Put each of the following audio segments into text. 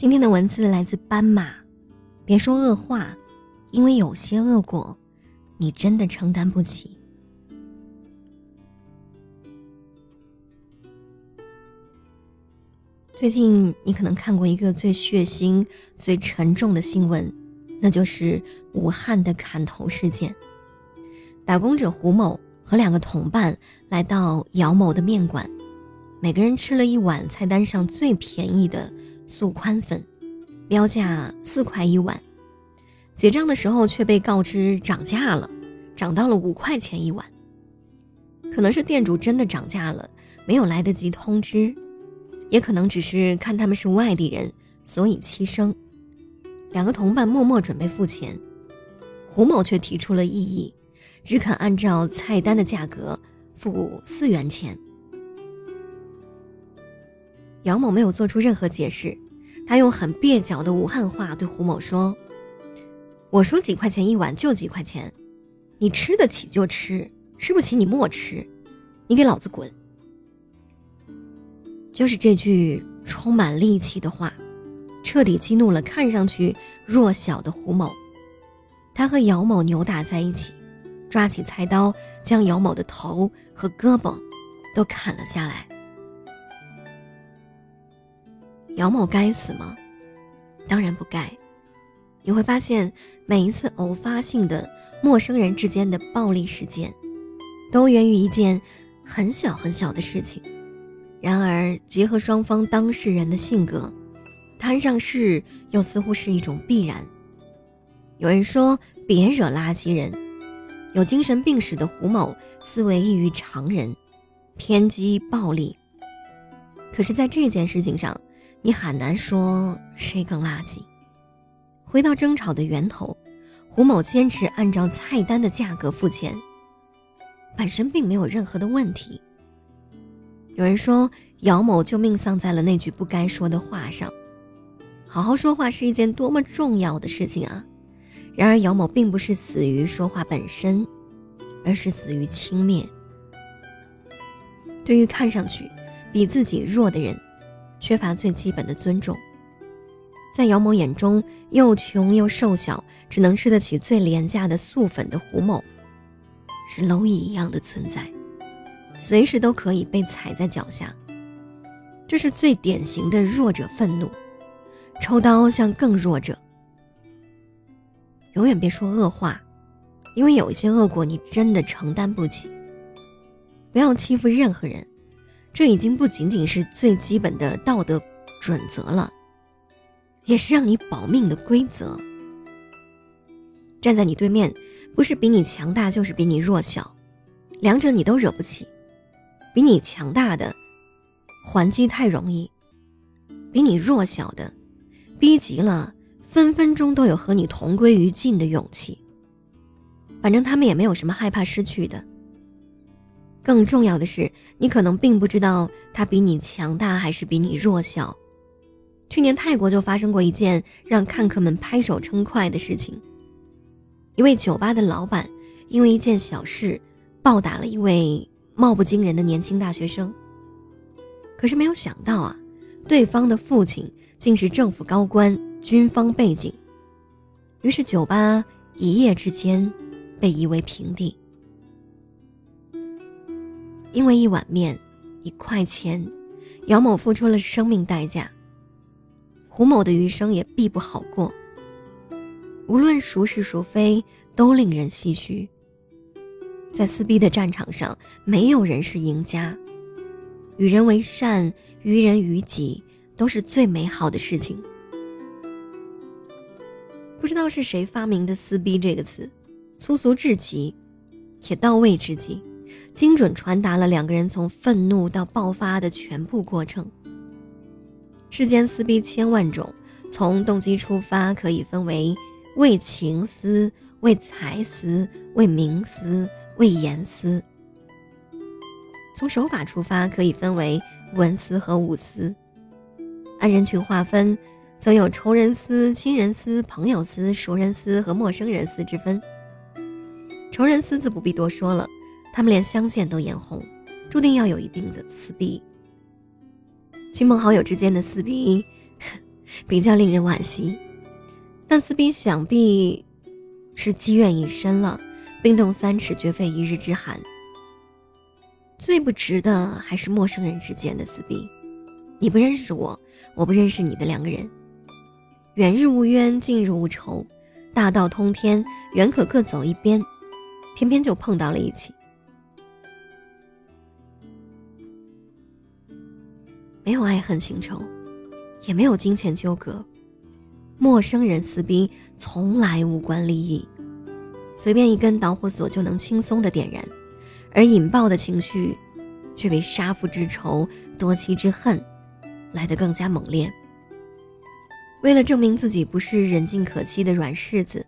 今天的文字来自斑马，别说恶话，因为有些恶果，你真的承担不起。最近你可能看过一个最血腥、最沉重的新闻，那就是武汉的砍头事件。打工者胡某和两个同伴来到姚某的面馆，每个人吃了一碗菜单上最便宜的素宽粉，标价四块一碗。结账的时候却被告知涨价了，涨到了五块钱一碗。可能是店主真的涨价了，没有来得及通知。也可能只是看他们是外地人，所以欺生。两个同伴默默准备付钱，胡某却提出了异议，只肯按照菜单的价格付四元钱。杨某没有做出任何解释，他用很蹩脚的武汉话对胡某说：“我说几块钱一碗就几块钱，你吃得起就吃，吃不起你莫吃，你给老子滚！”就是这句充满戾气的话，彻底激怒了看上去弱小的胡某。他和姚某扭打在一起，抓起菜刀将姚某的头和胳膊都砍了下来。姚某该死吗？当然不该。你会发现，每一次偶发性的陌生人之间的暴力事件，都源于一件很小很小的事情。然而，结合双方当事人的性格，摊上事又似乎是一种必然。有人说：“别惹垃圾人。”有精神病史的胡某思维异于常人，偏激暴力。可是，在这件事情上，你很难说谁更垃圾。回到争吵的源头，胡某坚持按照菜单的价格付钱，本身并没有任何的问题。有人说姚某就命丧在了那句不该说的话上，好好说话是一件多么重要的事情啊！然而姚某并不是死于说话本身，而是死于轻蔑。对于看上去比自己弱的人，缺乏最基本的尊重。在姚某眼中，又穷又瘦小，只能吃得起最廉价的素粉的胡某，是蝼蚁一样的存在。随时都可以被踩在脚下，这是最典型的弱者愤怒，抽刀向更弱者。永远别说恶话，因为有一些恶果你真的承担不起。不要欺负任何人，这已经不仅仅是最基本的道德准则了，也是让你保命的规则。站在你对面，不是比你强大，就是比你弱小，两者你都惹不起。比你强大的，还击太容易；比你弱小的，逼急了，分分钟都有和你同归于尽的勇气。反正他们也没有什么害怕失去的。更重要的是，你可能并不知道他比你强大还是比你弱小。去年泰国就发生过一件让看客们拍手称快的事情：一位酒吧的老板因为一件小事暴打了一位。貌不惊人的年轻大学生。可是没有想到啊，对方的父亲竟是政府高官，军方背景。于是酒吧一夜之间被夷为平地。因为一碗面，一块钱，姚某付出了生命代价。胡某的余生也必不好过。无论孰是孰非，都令人唏嘘。在撕逼的战场上，没有人是赢家。与人为善，于人于己，都是最美好的事情。不知道是谁发明的“撕逼”这个词，粗俗至极，也到位至极，精准传达了两个人从愤怒到爆发的全部过程。世间撕逼千万种，从动机出发，可以分为为情撕、为财撕、为名撕。为言私，从手法出发，可以分为文私和武私；按人群划分，则有仇人私、亲人私、朋友私、熟人私和陌生人私之分。仇人私自不必多说了，他们连相见都眼红，注定要有一定的撕逼。亲朋好友之间的撕逼，比较令人惋惜。但撕逼想必是积怨已深了，冰冻三尺绝非一日之寒。最不值的还是陌生人之间的撕逼，你不认识我，我不认识你的两个人，远日无冤，近日无仇，大道通天，原可各走一边，偏偏就碰到了一起。没有爱恨情仇，也没有金钱纠葛。陌生人撕逼从来无关利益，随便一根导火索就能轻松的点燃，而引爆的情绪，却比杀父之仇、夺妻之恨来得更加猛烈。为了证明自己不是人尽可欺的软柿子，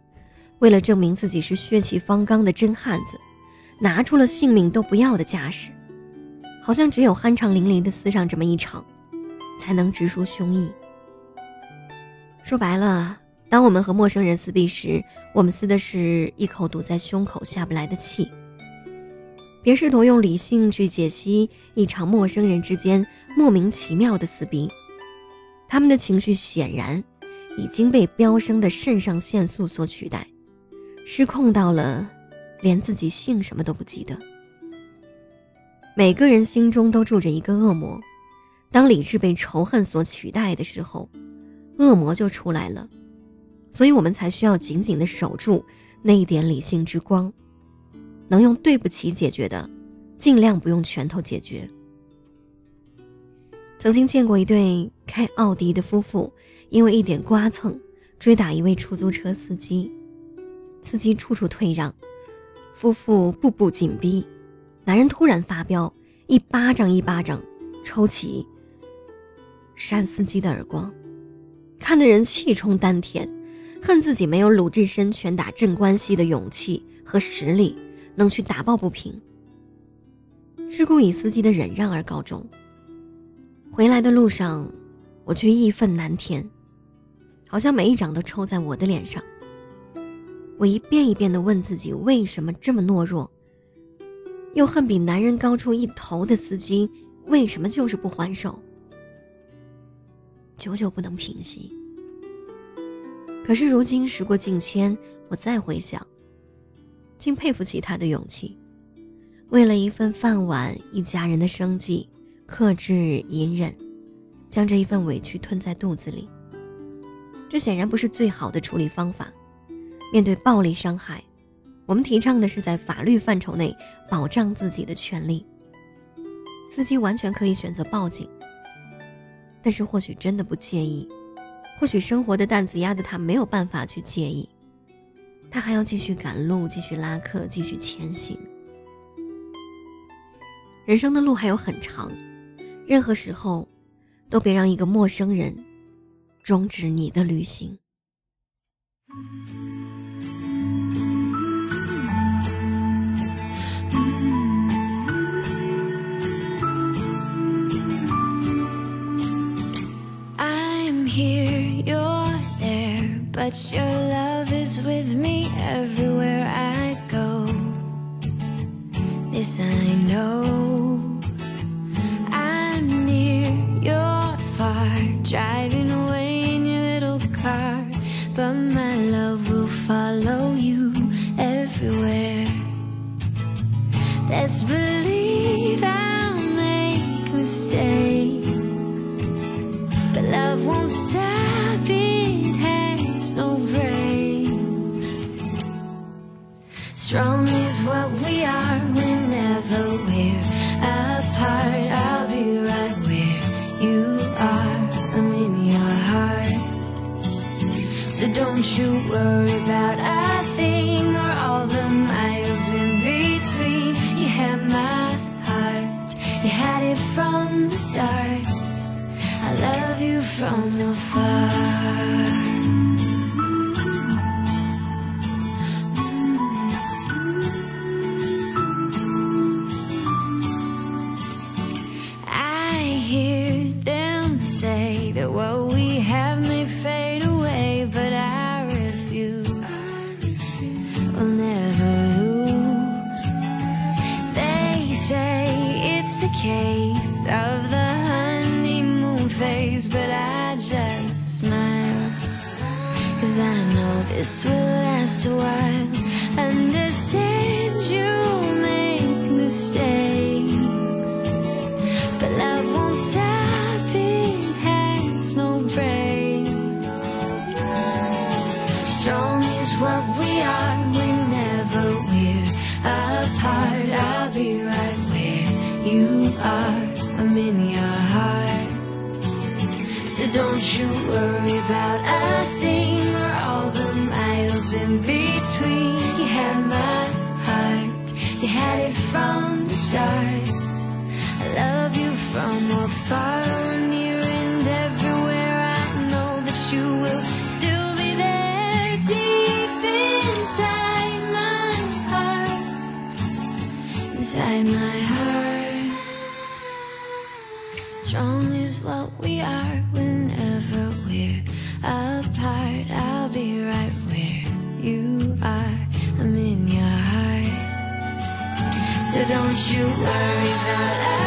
为了证明自己是血气方刚的真汉子，拿出了性命都不要的架势，好像只有酣畅淋漓的撕上这么一场，才能直抒胸臆。说白了，当我们和陌生人撕逼时，我们撕的是一口堵在胸口下不来的气。别试图用理性去解析一场陌生人之间莫名其妙的撕逼，他们的情绪显然已经被飙升的肾上腺素所取代，失控到了连自己姓什么都不记得。每个人心中都住着一个恶魔，当理智被仇恨所取代的时候。恶魔就出来了，所以我们才需要紧紧的守住那一点理性之光。能用对不起解决的，尽量不用拳头解决。曾经见过一对开奥迪的夫妇，因为一点刮蹭追打一位出租车司机，司机处处退让，夫妇步步紧逼，男人突然发飙，一巴掌一巴掌抽起，扇司机的耳光。看的人气冲丹田，恨自己没有鲁智深拳打镇关西的勇气和实力，能去打抱不平。事故以司机的忍让而告终。回来的路上，我却义愤难填，好像每一掌都抽在我的脸上。我一遍一遍地问自己，为什么这么懦弱？又恨比男人高出一头的司机，为什么就是不还手？久久不能平息。可是如今时过境迁，我再回想，竟佩服起他的勇气，为了一份饭碗、一家人的生计，克制隐忍，将这一份委屈吞在肚子里。这显然不是最好的处理方法。面对暴力伤害，我们提倡的是在法律范畴内保障自己的权利。司机完全可以选择报警。但是或许真的不介意，或许生活的担子压得他没有办法去介意，他还要继续赶路，继续拉客，继续前行。人生的路还有很长，任何时候，都别让一个陌生人终止你的旅行。But your love is with me everywhere I go. This I know. I'm near, you're far, driving away in your little car. But my love will follow you everywhere. Let's believe worry about a thing or all the miles in between. You had my heart, you had it from the start. I love you from afar. Mm. case this will last a while. Understand you make mistakes. But love won't stop, it has no brakes. Strong is what we are whenever we're apart. I'll be right where you are. I'm in your heart. So don't you worry about a thing in between. You had my heart, you had it from the start. I love you from afar, near and everywhere. I know that you will still be there deep inside my heart. Inside my you worry that I